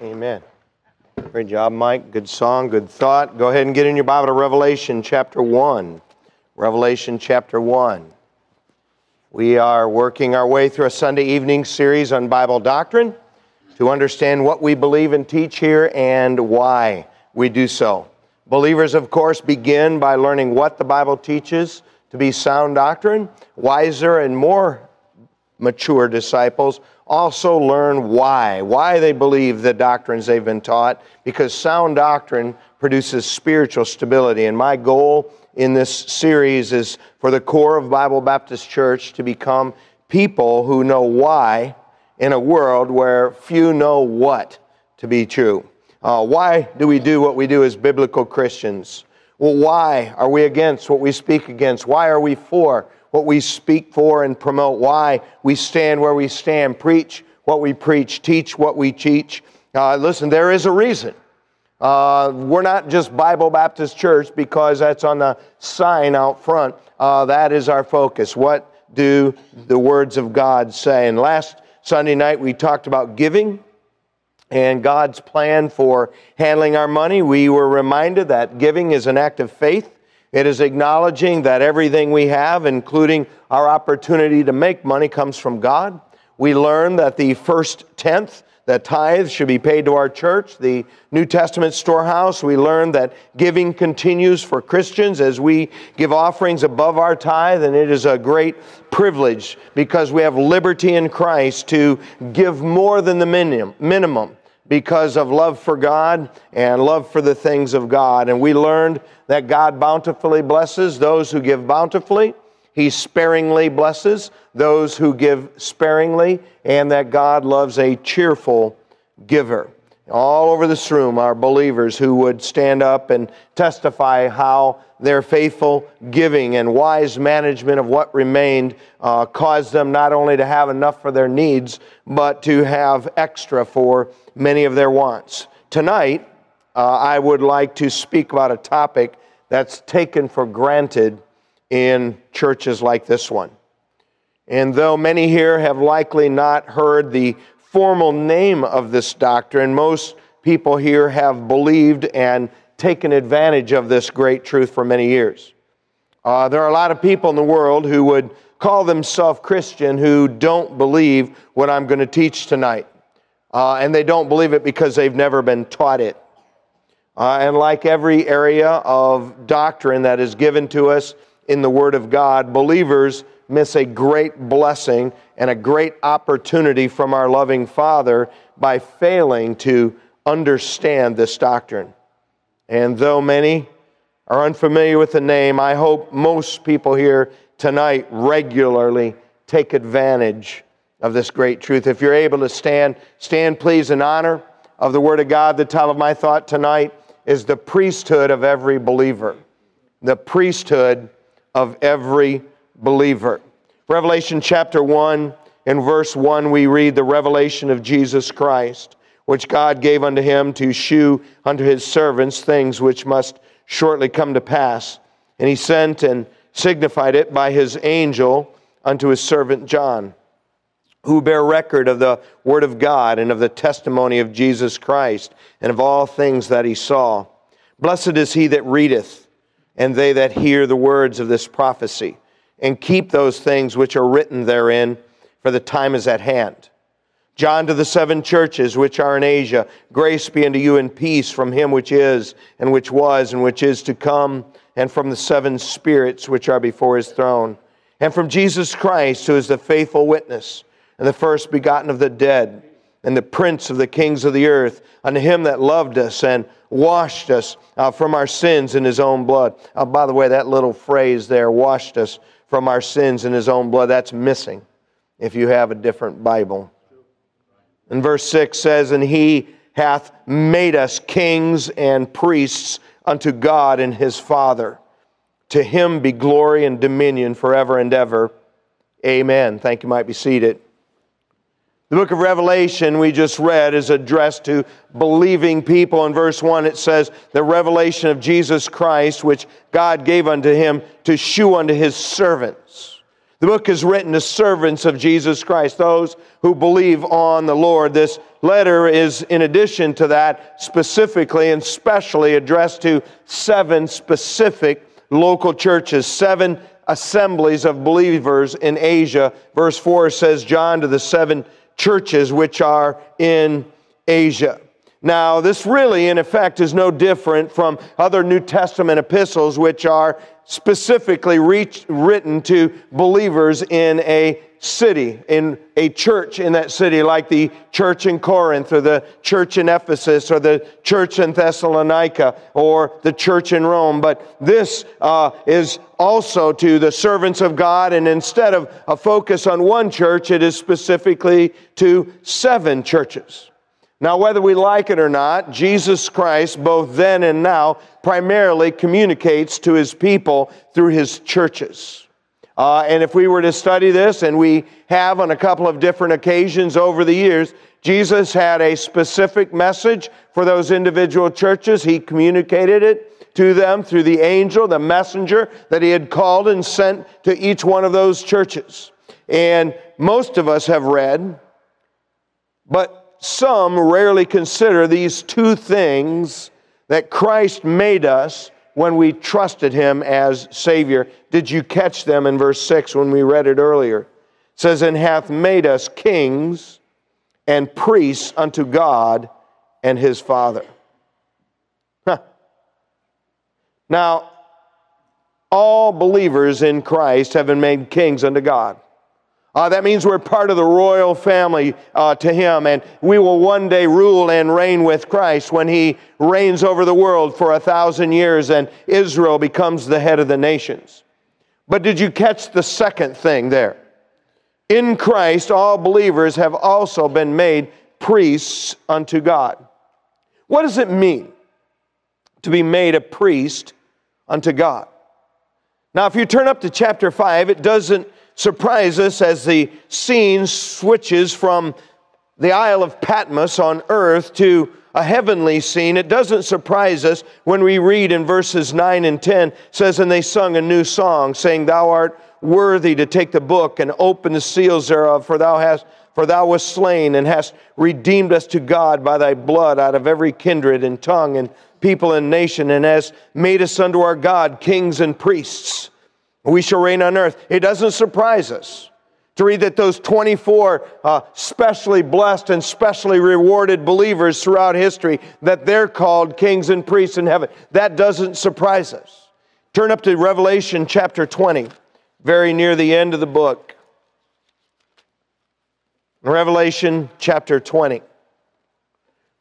Amen. Great job, Mike. Good song, good thought. Go ahead and get in your Bible to Revelation chapter 1. Revelation chapter 1. We are working our way through a Sunday evening series on Bible doctrine to understand what we believe and teach here and why we do so. Believers, of course, begin by learning what the Bible teaches to be sound doctrine. Wiser and more mature disciples also learn why, why they believe the doctrines they've been taught, because sound doctrine produces spiritual stability. And my goal in this series is for the core of Bible Baptist Church to become people who know why in a world where few know what to be true. Uh, why do we do what we do as biblical Christians? Well, why are we against what we speak against? Why are we for what we speak for and promote, why we stand where we stand, preach what we preach, teach what we teach. Uh, listen, there is a reason. Uh, we're not just Bible Baptist Church because that's on the sign out front. Uh, that is our focus. What do the words of God say? And last Sunday night we talked about giving and God's plan for handling our money. We were reminded that giving is an act of faith. It is acknowledging that everything we have, including our opportunity to make money, comes from God. We learn that the first tenth, that tithe, should be paid to our church, the New Testament storehouse. We learn that giving continues for Christians as we give offerings above our tithe, and it is a great privilege because we have liberty in Christ to give more than the minimum. minimum because of love for God and love for the things of God. And we learned that God bountifully blesses those who give bountifully. He sparingly blesses those who give sparingly, and that God loves a cheerful giver. All over this room are believers who would stand up and testify how their faithful giving and wise management of what remained uh, caused them not only to have enough for their needs, but to have extra for many of their wants. Tonight, uh, I would like to speak about a topic that's taken for granted in churches like this one. And though many here have likely not heard the formal name of this doctrine, most people here have believed and taken advantage of this great truth for many years. Uh, there are a lot of people in the world who would call themselves Christian who don't believe what I'm going to teach tonight. Uh, and they don't believe it because they've never been taught it. Uh, and like every area of doctrine that is given to us in the Word of God, believers miss a great blessing and a great opportunity from our loving Father by failing to understand this doctrine. And though many are unfamiliar with the name, I hope most people here tonight regularly take advantage of this great truth. If you're able to stand, stand please in honor of the Word of God. The title of my thought tonight is the priesthood of every believer. The priesthood of every believer. Revelation chapter 1 in verse 1, we read the revelation of Jesus Christ, which God gave unto him to shew unto his servants things which must shortly come to pass. And he sent and signified it by his angel unto his servant John who bear record of the Word of God and of the testimony of Jesus Christ and of all things that he saw. Blessed is he that readeth, and they that hear the words of this prophecy, and keep those things which are written therein, for the time is at hand. John to the seven churches which are in Asia, grace be unto you and peace from him which is, and which was, and which is to come, and from the seven spirits which are before his throne, and from Jesus Christ, who is the faithful witness and the first begotten of the dead, and the prince of the kings of the earth, unto him that loved us and washed us uh, from our sins in his own blood. Uh, by the way, that little phrase there, washed us from our sins in his own blood, that's missing if you have a different Bible. And verse 6 says, And he hath made us kings and priests unto God and his Father. To him be glory and dominion forever and ever. Amen. Thank you. Might be seated. The book of Revelation we just read is addressed to believing people. In verse 1, it says, The revelation of Jesus Christ, which God gave unto him to shew unto his servants. The book is written to servants of Jesus Christ, those who believe on the Lord. This letter is, in addition to that, specifically and specially addressed to seven specific local churches, seven assemblies of believers in Asia. Verse 4 says, John to the seven churches which are in Asia. Now, this really, in effect, is no different from other New Testament epistles, which are specifically reach, written to believers in a city, in a church in that city, like the church in Corinth, or the church in Ephesus, or the church in Thessalonica, or the church in Rome. But this uh, is also to the servants of God, and instead of a focus on one church, it is specifically to seven churches. Now, whether we like it or not, Jesus Christ, both then and now, primarily communicates to his people through his churches. Uh, and if we were to study this, and we have on a couple of different occasions over the years, Jesus had a specific message for those individual churches. He communicated it to them through the angel, the messenger that he had called and sent to each one of those churches. And most of us have read, but some rarely consider these two things that Christ made us when we trusted him as Savior. Did you catch them in verse 6 when we read it earlier? It says, And hath made us kings and priests unto God and his Father. Huh. Now, all believers in Christ have been made kings unto God. Uh, that means we're part of the royal family uh, to Him, and we will one day rule and reign with Christ when He reigns over the world for a thousand years and Israel becomes the head of the nations. But did you catch the second thing there? In Christ, all believers have also been made priests unto God. What does it mean to be made a priest unto God? Now, if you turn up to chapter 5, it doesn't surprise us as the scene switches from the Isle of Patmos on earth to a heavenly scene. It doesn't surprise us when we read in verses 9 and 10 says, And they sung a new song, saying, Thou art worthy to take the book and open the seals thereof, for thou hast for thou wast slain and hast redeemed us to God by thy blood out of every kindred and tongue and people and nation, and hast made us unto our God kings and priests we shall reign on earth. It doesn't surprise us to read that those 24 uh, specially blessed and specially rewarded believers throughout history, that they're called kings and priests in heaven. That doesn't surprise us. Turn up to Revelation chapter 20, very near the end of the book. Revelation chapter 20.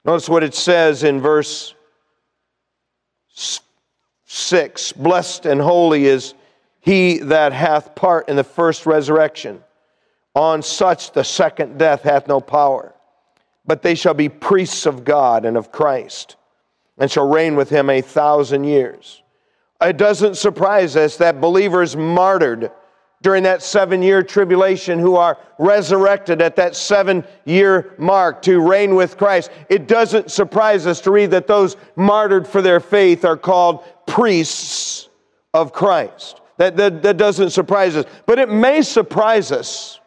Notice what it says in verse 6 Blessed and holy is he that hath part in the first resurrection. On such the second death hath no power, but they shall be priests of God and of Christ, and shall reign with him a thousand years. It doesn't surprise us that believers martyred during that seven year tribulation who are resurrected at that seven year mark to reign with Christ. It doesn't surprise us to read that those martyred for their faith are called priests of Christ. That, that, that doesn't surprise us. But it may surprise us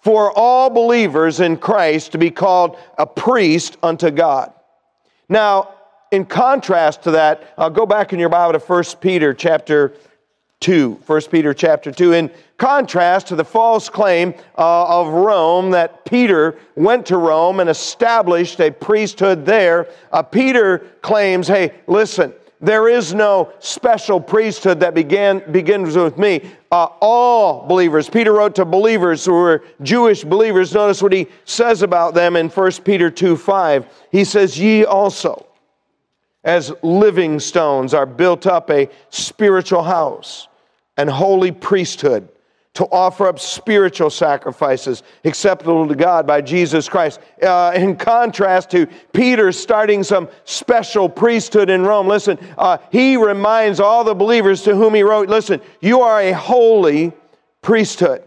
for all believers in Christ to be called a priest unto God. Now, in contrast to that, I'll go back in your Bible to 1 Peter chapter 2. 1 Peter chapter 2. In contrast to the false claim uh, of Rome that Peter went to Rome and established a priesthood there, uh, Peter claims, hey, listen, there is no special priesthood that began, begins with me. Uh, all believers, Peter wrote to believers who were Jewish believers. Notice what he says about them in 1 Peter 2 5. He says, Ye also, as living stones, are built up a spiritual house and holy priesthood to offer up spiritual sacrifices acceptable to God by Jesus Christ. Uh, in contrast to Peter starting some special priesthood in Rome, listen, uh, he reminds all the believers to whom he wrote, listen, you are a holy priesthood.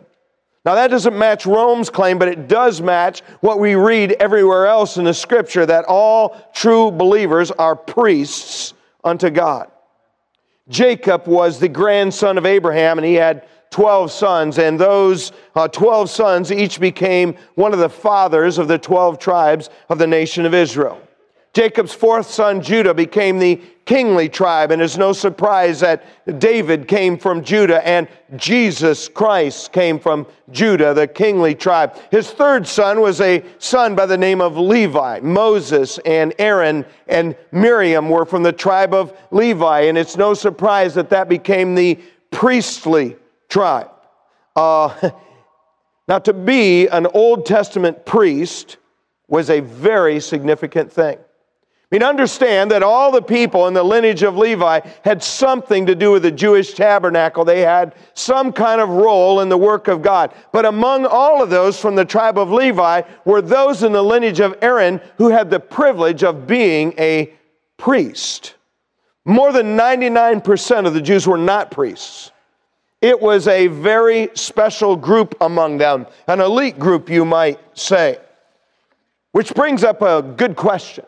Now, that doesn't match Rome's claim, but it does match what we read everywhere else in the scripture that all true believers are priests unto God. Jacob was the grandson of Abraham, and he had 12 sons, and those uh, 12 sons each became one of the fathers of the 12 tribes of the nation of Israel. Jacob's fourth son, Judah, became the kingly tribe, and it's no surprise that David came from Judah and Jesus Christ came from Judah, the kingly tribe. His third son was a son by the name of Levi. Moses and Aaron and Miriam were from the tribe of Levi, and it's no surprise that that became the priestly tribe. Uh, now, to be an Old Testament priest was a very significant thing. I mean, understand that all the people in the lineage of Levi had something to do with the Jewish tabernacle. They had some kind of role in the work of God. But among all of those from the tribe of Levi were those in the lineage of Aaron who had the privilege of being a priest. More than 99% of the Jews were not priests. It was a very special group among them, an elite group, you might say. Which brings up a good question.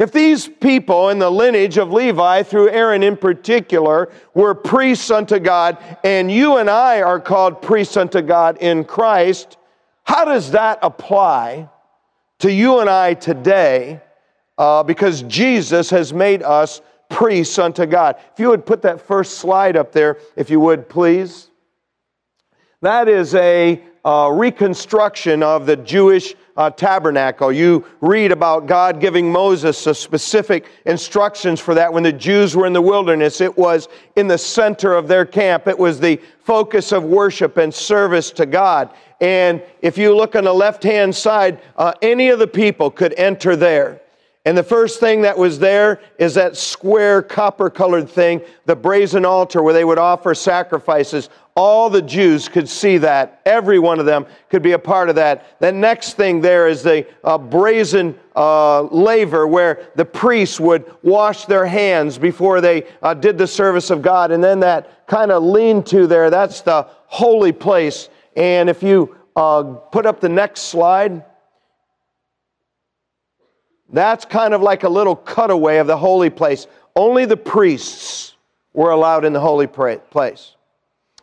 If these people in the lineage of Levi, through Aaron in particular, were priests unto God, and you and I are called priests unto God in Christ, how does that apply to you and I today? Uh, because Jesus has made us priests unto God. If you would put that first slide up there, if you would, please. That is a uh, reconstruction of the Jewish uh, tabernacle. You read about God giving Moses specific instructions for that when the Jews were in the wilderness. It was in the center of their camp. It was the focus of worship and service to God. And if you look on the left hand side, uh, any of the people could enter there. And the first thing that was there is that square copper colored thing, the brazen altar where they would offer sacrifices. All the Jews could see that. Every one of them could be a part of that. The next thing there is the uh, brazen uh, laver where the priests would wash their hands before they uh, did the service of God. And then that kind of lean to there, that's the holy place. And if you uh, put up the next slide, that's kind of like a little cutaway of the holy place. Only the priests were allowed in the holy place.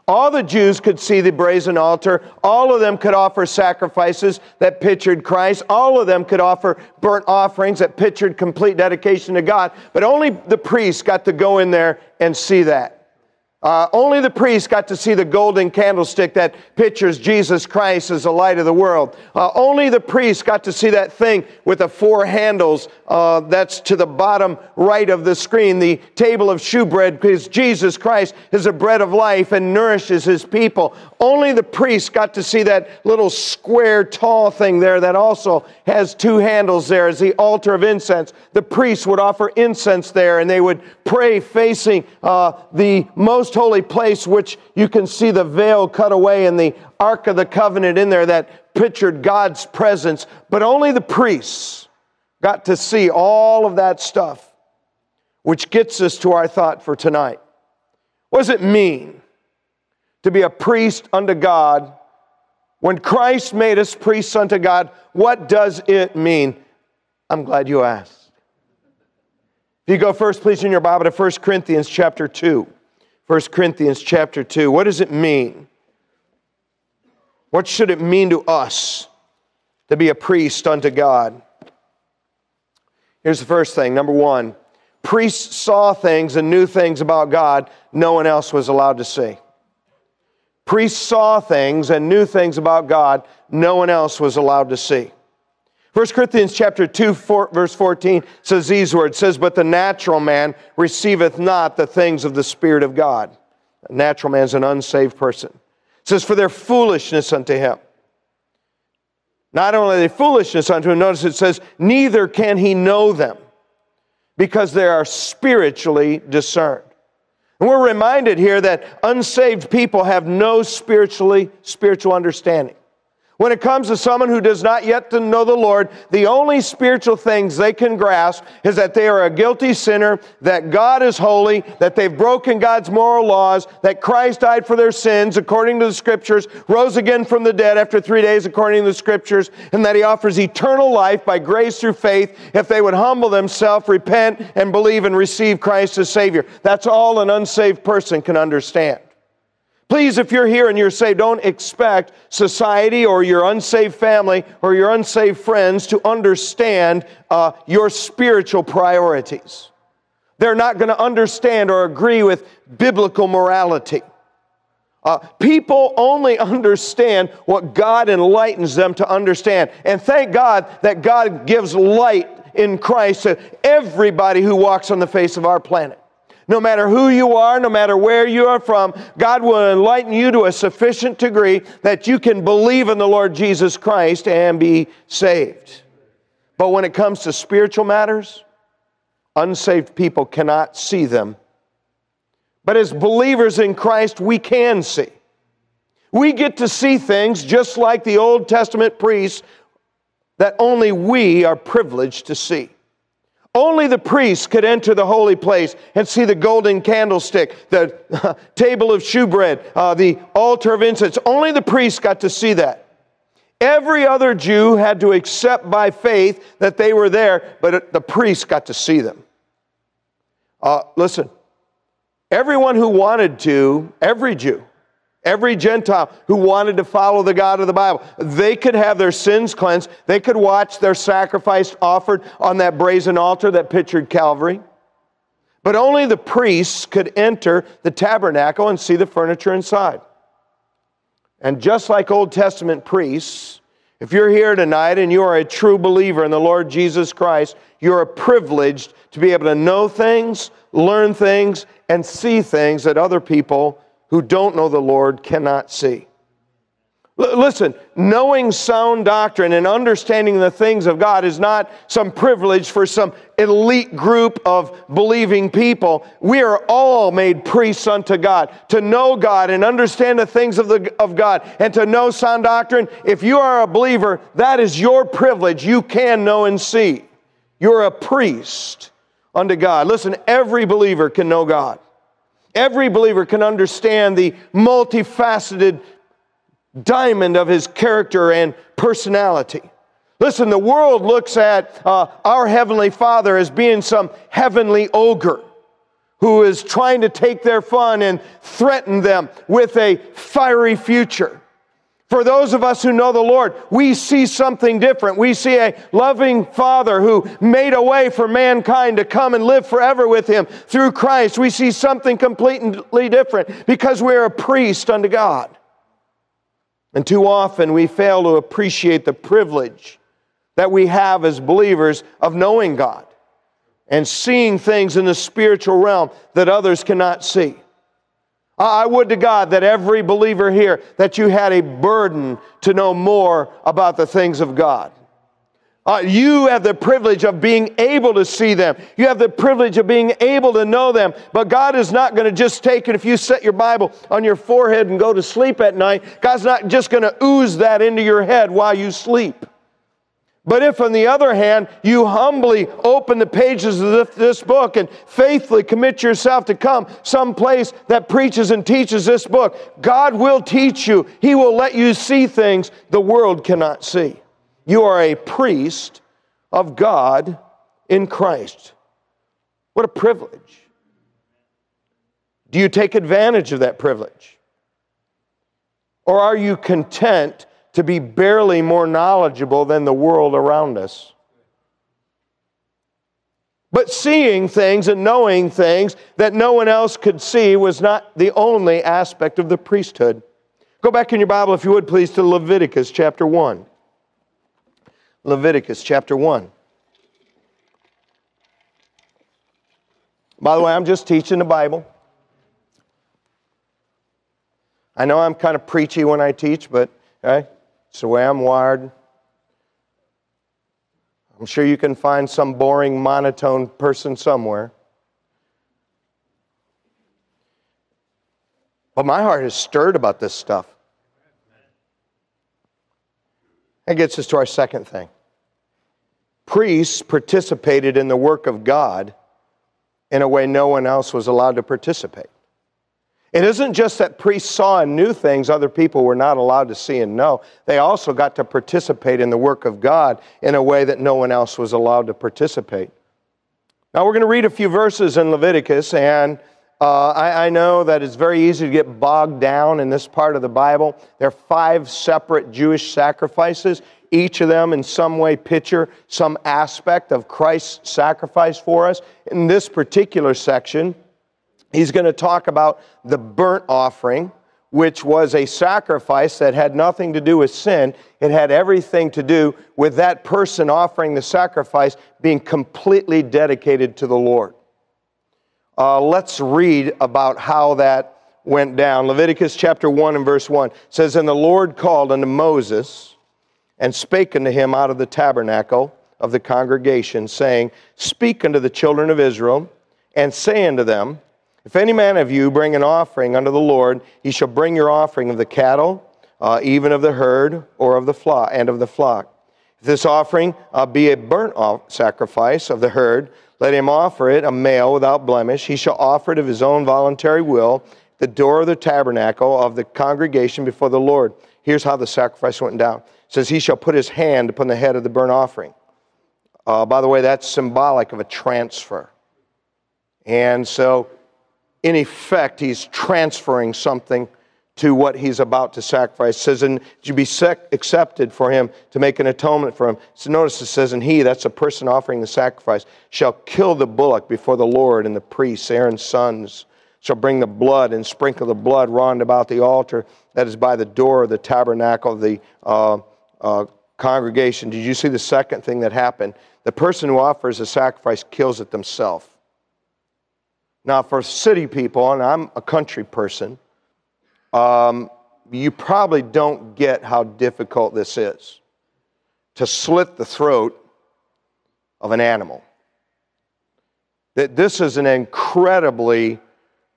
All the Jews could see the brazen altar. All of them could offer sacrifices that pictured Christ. All of them could offer burnt offerings that pictured complete dedication to God. But only the priests got to go in there and see that. Uh, only the priest got to see the golden candlestick that pictures Jesus Christ as the light of the world. Uh, only the priest got to see that thing with the four handles uh, that's to the bottom right of the screen, the table of shewbread, because Jesus Christ is the bread of life and nourishes his people. Only the priest got to see that little square tall thing there that also has two handles there as the altar of incense. The priest would offer incense there and they would pray facing uh, the most holy place, which you can see the veil cut away and the Ark of the Covenant in there that pictured God's presence. But only the priests got to see all of that stuff, which gets us to our thought for tonight. What does it mean to be a priest unto God? When Christ made us priests unto God, what does it mean? I'm glad you asked. If you go first, please, in your Bible to 1 Corinthians chapter 2. 1 Corinthians chapter 2. What does it mean? What should it mean to us to be a priest unto God? Here's the first thing. Number one, priests saw things and knew things about God no one else was allowed to see. Priests saw things and knew things about God no one else was allowed to see. 1 Corinthians chapter 2, four, verse 14 says these words, says, But the natural man receiveth not the things of the Spirit of God. A natural man is an unsaved person. It says, For their foolishness unto him. Not only the foolishness unto him, notice it says, neither can he know them, because they are spiritually discerned. And we're reminded here that unsaved people have no spiritually spiritual understanding. When it comes to someone who does not yet know the Lord, the only spiritual things they can grasp is that they are a guilty sinner, that God is holy, that they've broken God's moral laws, that Christ died for their sins according to the scriptures, rose again from the dead after three days according to the scriptures, and that he offers eternal life by grace through faith if they would humble themselves, repent, and believe and receive Christ as Savior. That's all an unsaved person can understand. Please, if you're here and you're saved, don't expect society or your unsaved family or your unsaved friends to understand uh, your spiritual priorities. They're not going to understand or agree with biblical morality. Uh, people only understand what God enlightens them to understand. And thank God that God gives light in Christ to everybody who walks on the face of our planet. No matter who you are, no matter where you are from, God will enlighten you to a sufficient degree that you can believe in the Lord Jesus Christ and be saved. But when it comes to spiritual matters, unsaved people cannot see them. But as believers in Christ, we can see. We get to see things just like the Old Testament priests that only we are privileged to see. Only the priests could enter the holy place and see the golden candlestick, the table of shewbread, uh, the altar of incense. Only the priests got to see that. Every other Jew had to accept by faith that they were there, but the priests got to see them. Uh, listen, everyone who wanted to, every Jew, Every Gentile who wanted to follow the God of the Bible, they could have their sins cleansed. They could watch their sacrifice offered on that brazen altar that pictured Calvary. But only the priests could enter the tabernacle and see the furniture inside. And just like Old Testament priests, if you're here tonight and you are a true believer in the Lord Jesus Christ, you're privileged to be able to know things, learn things, and see things that other people who don't know the Lord cannot see. L- listen, knowing sound doctrine and understanding the things of God is not some privilege for some elite group of believing people. We are all made priests unto God. To know God and understand the things of, the, of God and to know sound doctrine, if you are a believer, that is your privilege. You can know and see. You're a priest unto God. Listen, every believer can know God. Every believer can understand the multifaceted diamond of his character and personality. Listen, the world looks at uh, our Heavenly Father as being some heavenly ogre who is trying to take their fun and threaten them with a fiery future. For those of us who know the Lord, we see something different. We see a loving Father who made a way for mankind to come and live forever with Him through Christ. We see something completely different because we're a priest unto God. And too often we fail to appreciate the privilege that we have as believers of knowing God and seeing things in the spiritual realm that others cannot see. I would to God that every believer here, that you had a burden to know more about the things of God. Uh, you have the privilege of being able to see them. You have the privilege of being able to know them. But God is not going to just take it if you set your Bible on your forehead and go to sleep at night. God's not just going to ooze that into your head while you sleep. But if, on the other hand, you humbly open the pages of this book and faithfully commit yourself to come someplace that preaches and teaches this book, God will teach you. He will let you see things the world cannot see. You are a priest of God in Christ. What a privilege. Do you take advantage of that privilege? Or are you content to be barely more knowledgeable than the world around us. But seeing things and knowing things that no one else could see was not the only aspect of the priesthood. Go back in your Bible, if you would please, to Leviticus chapter 1. Leviticus chapter 1. By the way, I'm just teaching the Bible. I know I'm kind of preachy when I teach, but okay, it's the way I'm wired. I'm sure you can find some boring, monotone person somewhere. But my heart is stirred about this stuff. That gets us to our second thing. Priests participated in the work of God in a way no one else was allowed to participate. It isn't just that priests saw and knew things other people were not allowed to see and know. They also got to participate in the work of God in a way that no one else was allowed to participate. Now, we're going to read a few verses in Leviticus, and Uh, I, I, know that it's very easy to get bogged down in this part of the Bible. There are five separate Jewish sacrifices. Each of them, in some way, picture some aspect of Christ's sacrifice for us. In this particular section, he's going to talk about the burnt offering, which was a sacrifice that had nothing to do with sin. It had everything to do with that person offering the sacrifice being completely dedicated to the Lord. Uh, let's read about how that went down. Leviticus chapter 1 and verse 1 says, And the Lord called unto Moses and spake unto him out of the tabernacle of the congregation, saying, Speak unto the children of Israel, and say unto them, If any man of you bring an offering unto the Lord, he shall bring your offering of the cattle, uh, even of the herd, or of the flock, and of the flock. If this offering uh, be a burnt sacrifice of the herd, let him offer it, a male without blemish. He shall offer it of his own voluntary will, the door of the tabernacle of the congregation before the Lord. Here's how the sacrifice went down. It says, He shall put his hand upon the head of the burnt offering. Uh, by the way, that's symbolic of a transfer. And so, in effect, he's transferring something to what he's about to sacrifice. It says, and to be sec- accepted for him to make an atonement for him. So notice it says, and he, that's a person offering the sacrifice, shall kill the bullock before the Lord, and the priests, Aaron's sons, shall bring the blood and sprinkle the blood round about the altar that is by the door of the tabernacle of the uh, uh, congregation. Did you see the second thing that happened? The person who offers a sacrifice kills it themselves. Now, for city people, and I'm a country person, um, you probably don't get how difficult this is to slit the throat of an animal. That this is an incredibly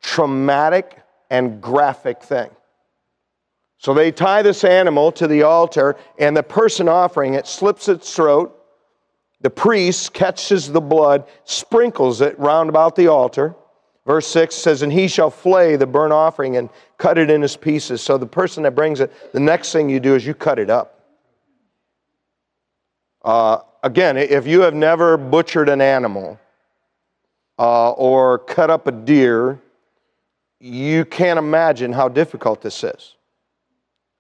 traumatic and graphic thing. So they tie this animal to the altar, and the person offering it slips its throat. The priest catches the blood, sprinkles it round about the altar. Verse 6 says, And he shall flay the burnt offering and cut it in his pieces. So the person that brings it, the next thing you do is you cut it up. Uh, again, if you have never butchered an animal uh, or cut up a deer, you can't imagine how difficult this is.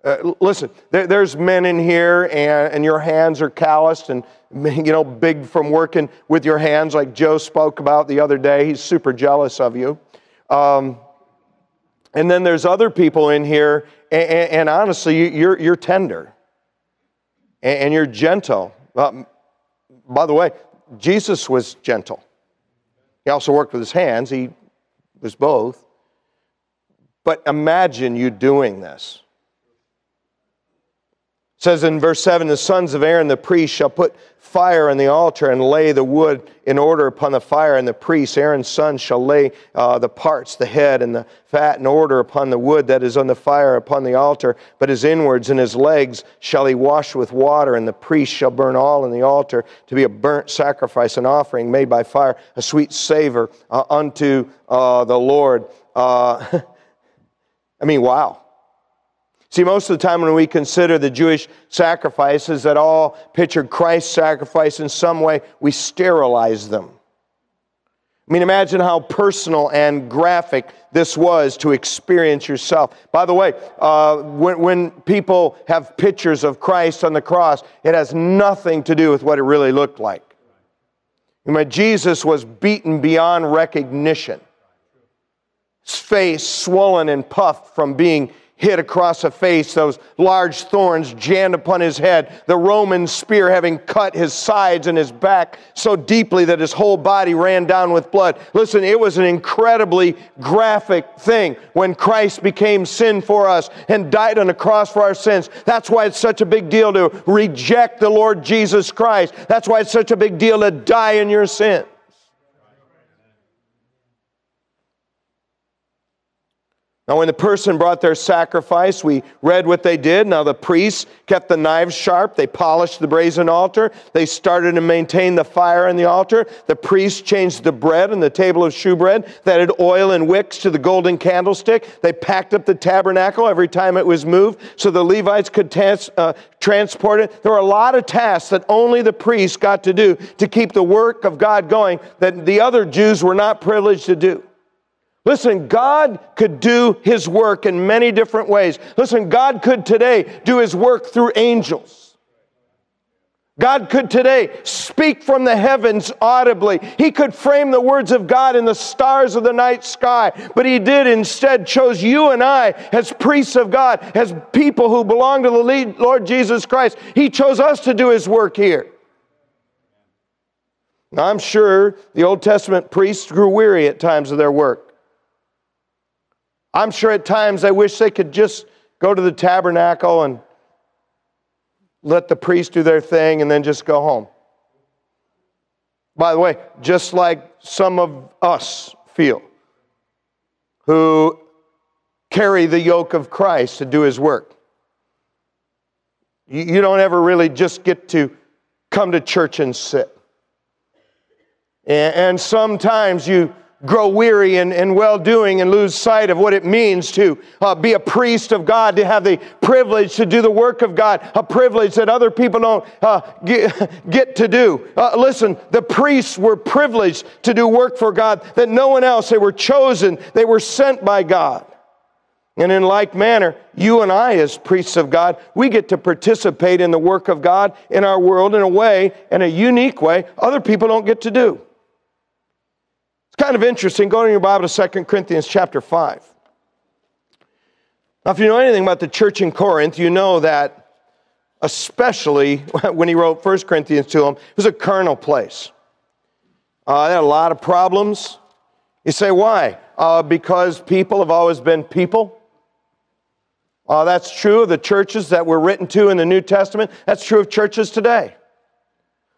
Uh, listen, there, there's men in here, and, and, your hands are calloused and you know big from working with your hands, like Joe spoke about the other day. He's super jealous of you. Um, and then there's other people in here, and, and, and honestly, you're you're tender, and, you're gentle. Uh, by the way, Jesus was gentle. He also worked with his hands. He was both. But imagine you doing this says in verse 7 the sons of Aaron the priest shall put fire on the altar and lay the wood in order upon the fire, and the priest, Aaron's son, shall lay uh, the parts, the head and the fat in order upon the wood that is on the fire upon the altar. But his inwards and his legs shall he wash with water, and the priest shall burn all in the altar to be a burnt sacrifice, an offering made by fire, a sweet savor uh, unto uh, the Lord. Uh, I mean, wow. See, most of the time when we consider the Jewish sacrifices that all pictured Christ's sacrifice in some way, we sterilize them. I mean, imagine how personal and graphic this was to experience yourself. By the way, uh, when, when people have pictures of Christ on the cross, it has nothing to do with what it really looked like. I mean, Jesus was beaten beyond recognition. His face swollen and puffed from being hit across the face, those large thorns jammed upon his head, the Roman spear having cut his sides and his back so deeply that his whole body ran down with blood. Listen, it was an incredibly graphic thing when Christ became sin for us and died on the cross for our sins. That's why it's such a big deal to reject the Lord Jesus Christ. That's why it's such a big deal to die in your sin. Now, when the person brought their sacrifice, we read what they did. Now, the priests kept the knives sharp. They polished the brazen altar. They started to maintain the fire in the altar. The priests changed the bread and the table of shewbread. They added oil and wicks to the golden candlestick. They packed up the tabernacle every time it was moved so the Levites could uh, transport it. There were a lot of tasks that only the priests got to do to keep the work of God going that the other Jews were not privileged to do. Listen, God could do his work in many different ways. Listen, God could today do his work through angels. God could today speak from the heavens audibly. He could frame the words of God in the stars of the night sky, but he did instead chose you and I as priests of God, as people who belong to the Lord Jesus Christ. He chose us to do his work here. Now, I'm sure the Old Testament priests grew weary at times of their work. I'm sure at times they wish they could just go to the tabernacle and let the priest do their thing and then just go home. By the way, just like some of us feel who carry the yoke of Christ to do his work. You don't ever really just get to come to church and sit. And sometimes you grow weary in, in well doing and lose sight of what it means to uh, be a priest of God, to have the privilege to do the work of God, a privilege that other people don't uh, get, get, to do. Uh, listen, the priests were privileged to do work for God that no one else, they were chosen, they were sent by God. And in like manner, you and I, as priests of God, we get to participate in the work of God in our world in a way, in a unique way, other people don't get to do kind of interesting. Go to your Bible to 2 Corinthians chapter 5. Now, if you know anything about the church in Corinth, you know that especially when he wrote 1 Corinthians to them, it was a carnal place. Uh, they had a lot of problems. You say, why? Uh, because people have always been people. Uh, that's true of the churches that were written to in the New Testament. That's true of churches today.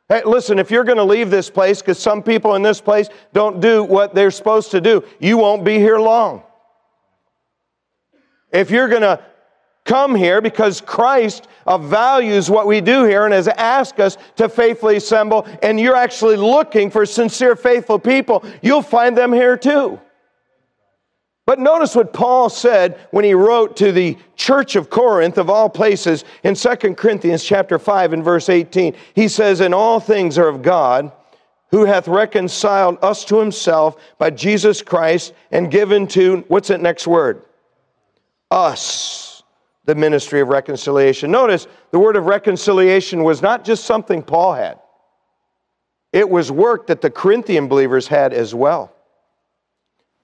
Hey, listen, if you're going to leave this place because some people in this place don't do what they're supposed to do, you won't be here long. If you're going to come here because Christ values what we do here and has asked us to faithfully assemble, and you're actually looking for sincere, faithful people, you'll find them here too. But notice what Paul said when he wrote to the church of Corinth of all places in 2 Corinthians chapter 5 and verse 18. He says, "And all things are of God, who hath reconciled us to himself by Jesus Christ and given to what's that next word? Us the ministry of reconciliation." Notice the word of reconciliation was not just something Paul had. It was work that the Corinthian believers had as well.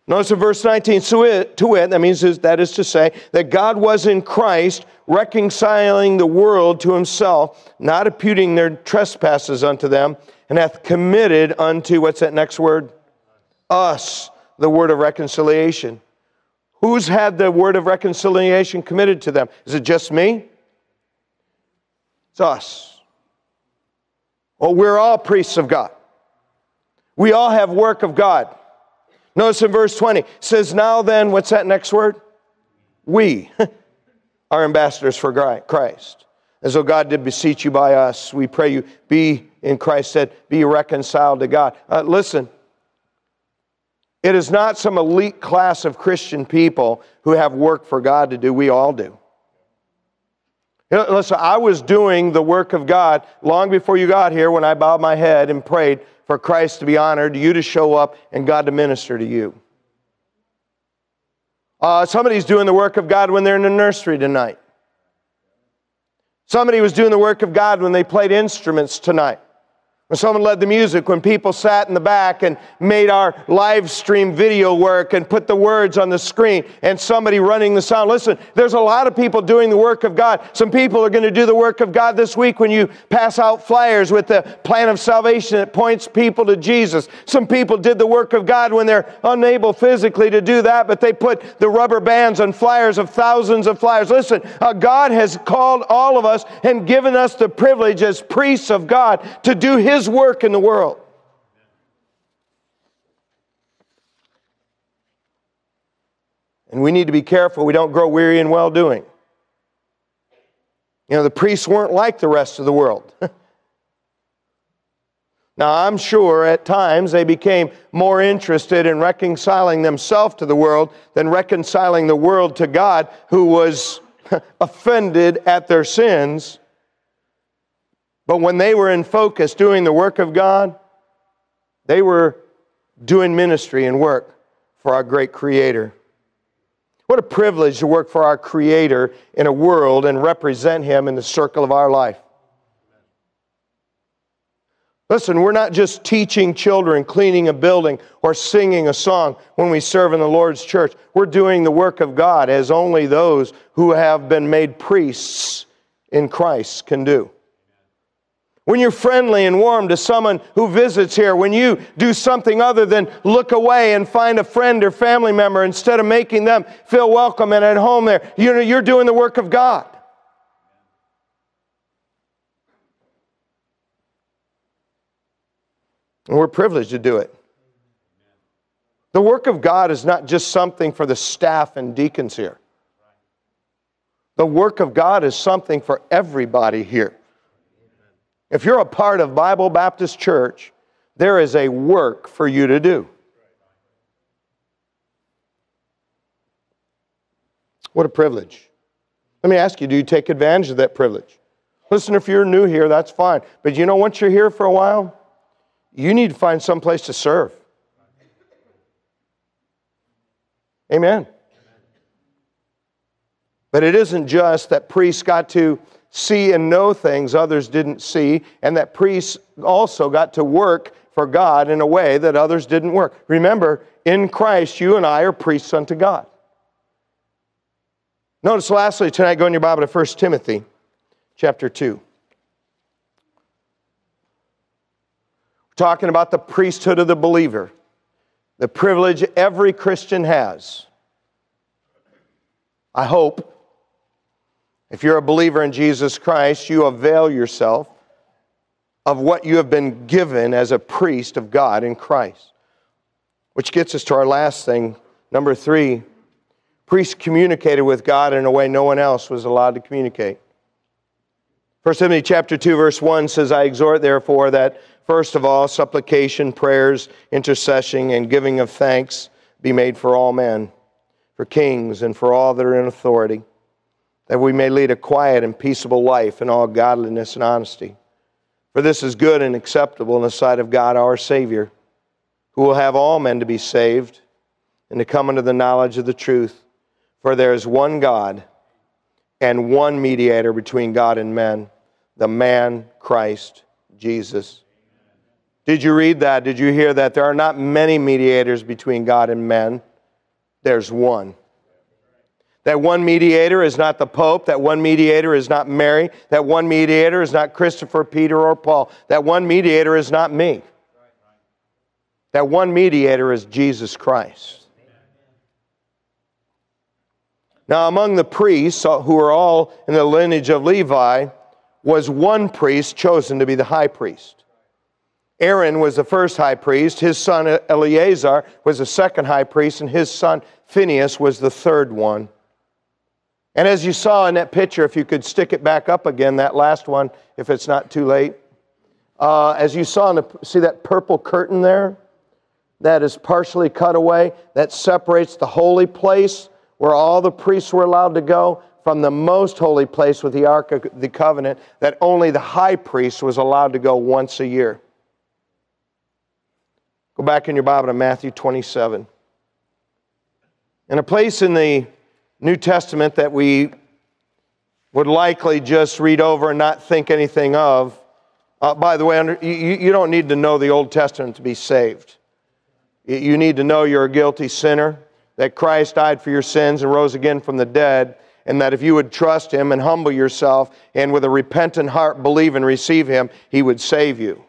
Notice in verse 19, to it, to it, that means that is to say, that God was in Christ reconciling the world to himself, not imputing their trespasses unto them, and hath committed unto, what's that next word? Us, the word of reconciliation. Who's had the word of reconciliation committed to them? Is it just me? It's us. Well, we're all priests of God. We all have work of God. Notice in verse 20, says, Now then, what's that next word? We are ambassadors for Christ. As though God did beseech you by us, we pray you be, in Christ said, be reconciled to God. Uh, listen, it is not some elite class of Christian people who have work for God to do. We all do. Listen, I was doing the work of God long before you got here when I bowed my head and prayed for Christ to be honored, you to show up, and God to minister to you. Uh, somebody's doing the work of God when they're in the nursery tonight. Somebody was doing the work of God when they played instruments tonight. When someone led the music, when people sat in the back and made our live stream video work and put the words on the screen and somebody running the sound. Listen, there's a lot of people doing the work of God. Some people are going to do the work of God this week when you pass out flyers with the plan of salvation that points people to Jesus. Some people did the work of God when they're unable physically to do that, but they put the rubber bands on flyers of thousands of flyers. Listen, uh, God has called all of us and given us the privilege as priests of God to do His his work in the world. And we need to be careful we don't grow weary in well doing. You know, the priests weren't like the rest of the world. now, I'm sure at times they became more interested in reconciling themselves to the world than reconciling the world to God, who was offended at their sins but when they were in focus doing the work of God, they were doing ministry and work for our great Creator. What a privilege to work for our Creator in a world and represent Him in the circle of our life. Listen, we're not just teaching children, cleaning a building, or singing a song when we serve in the Lord's church. We're doing the work of God as only those who have been made priests in Christ can do. When you're friendly and warm to someone who visits here, when you do something other than look away and find a friend or family member instead of making them feel welcome and at home there, you know, you're doing the work of God. And we're privileged to do it. The work of God is not just something for the staff and deacons here. The work of God is something for everybody here. If you're a part of Bible Baptist Church, there is a work for you to do. What a privilege. Let me ask you do you take advantage of that privilege? Listen, if you're new here, that's fine. But you know, once you're here for a while, you need to find some place to serve. Amen. But it isn't just that priests got to see and know things others didn't see, and that priests also got to work for God in a way that others didn't work. Remember, in Christ, you and I are priests unto God. Notice lastly tonight, go in your Bible to 1 Timothy chapter 2. talking about the priesthood of the believer, the privilege every Christian has. I hope if you're a believer in Jesus Christ, you avail yourself of what you have been given as a priest of God in Christ. Which gets us to our last thing. Number three, priests communicated with God in a way no one else was allowed to communicate. 1 Timothy chapter 2, verse 1 says, I exhort therefore that First of all, supplication, prayers, intercession, and giving of thanks be made for all men, for kings, and for all that are in authority, that we may lead a quiet and peaceable life in all godliness and honesty. For this is good and acceptable in the sight of God our Savior, who will have all men to be saved and to come into the knowledge of the truth. For there is one God and one mediator between God and men, the man Christ Jesus did you read that? Did you hear that? There are not many mediators between God and men, there's one. That one mediator is not the Pope. That one mediator is not Mary. That one mediator is not Christopher, Peter, or Paul. That one mediator is not me. That one mediator is Jesus Christ. Now, among the priests, who are all in the lineage of Levi, was one priest chosen to be the high priest. Aaron was the first high priest, his son Eleazar was the second high priest, and his son Phineas was the third one. And as you saw in that picture, if you could stick it back up again, that last one, if it's not too late. Uh, as you saw, in the, see that purple curtain there? That is partially cut away. That separates the holy place where all the priests were allowed to go from the most holy place with the Ark of the Covenant, that only the high priest was allowed to go once a year. Go back in your Bible to Matthew 27. In a place in the New Testament that we would likely just read over and not think anything of. Uh, by the way, you don't need to know the Old Testament to be saved. You need to know you're a guilty sinner, that Christ died for your sins and rose again from the dead, and that if you would trust Him and humble yourself and with a repentant heart believe and receive Him, He would save you.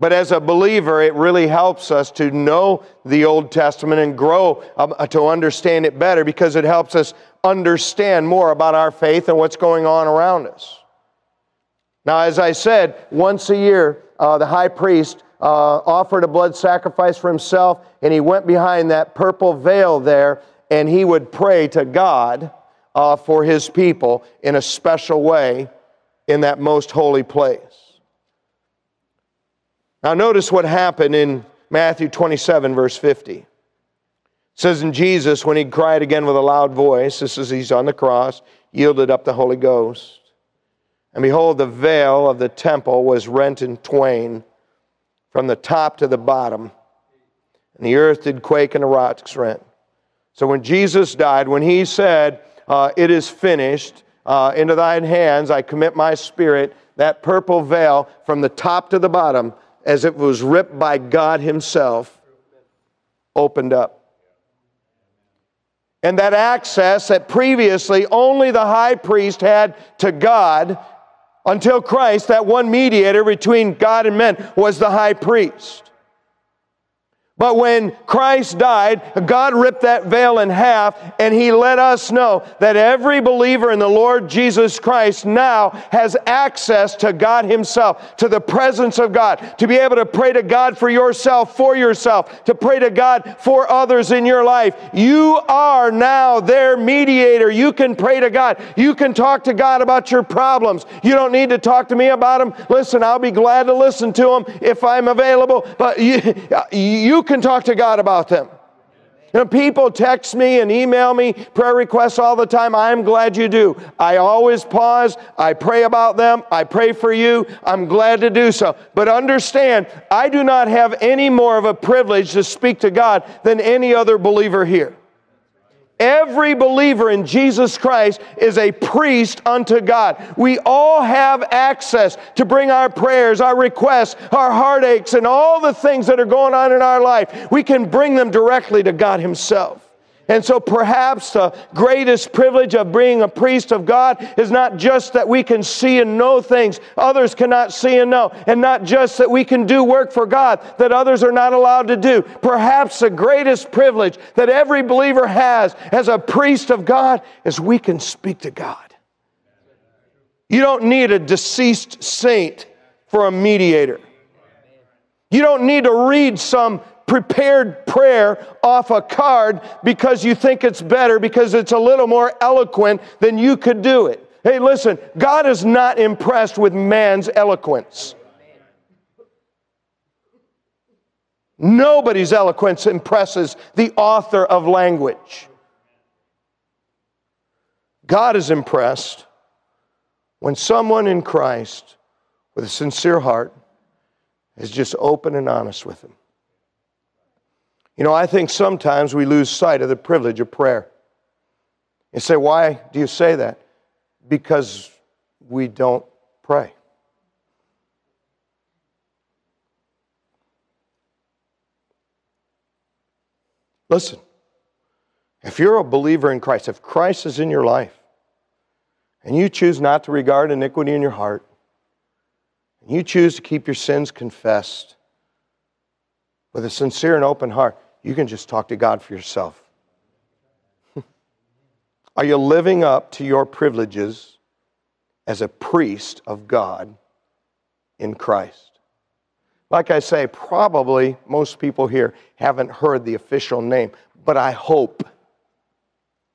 But as a believer, it really helps us to know the Old Testament and grow um, to understand it better because it helps us understand more about our faith and what's going on around us. Now, as I said, once a year, uh, the high priest uh, offered a blood sacrifice for himself, and he went behind that purple veil there, and he would pray to God uh, for his people in a special way in that most holy place. Now, notice what happened in Matthew 27, verse 50. It says, in Jesus, when he cried again with a loud voice, this is he's on the cross, yielded up the Holy Ghost. And behold, the veil of the temple was rent in twain from the top to the bottom. and the earth did quake and the rocks rent. So when Jesus died, when he said, uh, It is finished, uh, into thine hands I commit my spirit, that purple veil from the top to the bottom, as it was ripped by God Himself, opened up. And that access that previously only the high priest had to God until Christ, that one mediator between God and men, was the high priest. But when Christ died, God ripped that veil in half and He let us know that every believer in the Lord Jesus Christ now has access to God Himself, to the presence of God, to be able to pray to God for yourself, for yourself, to pray to God for others in your life. You are now their mediator. You can pray to God. You can talk to God about your problems. You don't need to talk to me about them. Listen, I'll be glad to listen to them if I'm available, but you, you can talk to God about them. You know, people text me and email me prayer requests all the time. I'm glad you do. I always pause. I pray about them. I pray for you. I'm glad to do so. But understand, I do not have any more of a privilege to speak to God than any other believer here. Every believer in Jesus Christ is a priest unto God. We all have access to bring our prayers, our requests, our heartaches, and all the things that are going on in our life. We can bring them directly to God Himself. And so perhaps the greatest privilege of being a priest of God is not just that we can see and know things others cannot see and know, and not just that we can do work for God that others are not allowed to do. Perhaps the greatest privilege that every believer has as a priest of God is we can speak to God. You don't need a deceased saint for a mediator. You don't need to read some prepared prayer off a card because you think it's better, because it's a little more eloquent than you could do it. Hey, listen, God is not impressed with man's eloquence. Nobody's eloquence impresses the author of language. God is impressed when someone in Christ with a sincere heart is just open and honest with him. You know, I think sometimes we lose sight of the privilege of prayer. You say, why do you say that? Because we don't pray. Listen, if you're a believer in Christ, if Christ is in your life, and you choose not to regard iniquity in your heart, and you choose to keep your sins confessed with a sincere and open heart, you can just talk to God for yourself. Are you living up to your privileges as a priest of God in Christ? Like I say, probably most people here haven't heard the official name, but I hope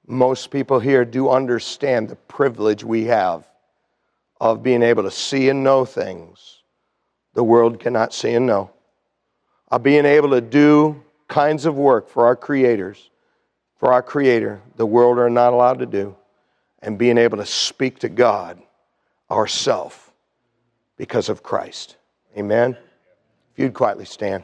most people here do understand the privilege we have of being able to see and know things the world cannot see and know, of being able to do kinds of work for our creators, for our Creator, the world are not allowed to do, and being able to speak to God ourself because of Christ. Amen? If you'd quietly stand.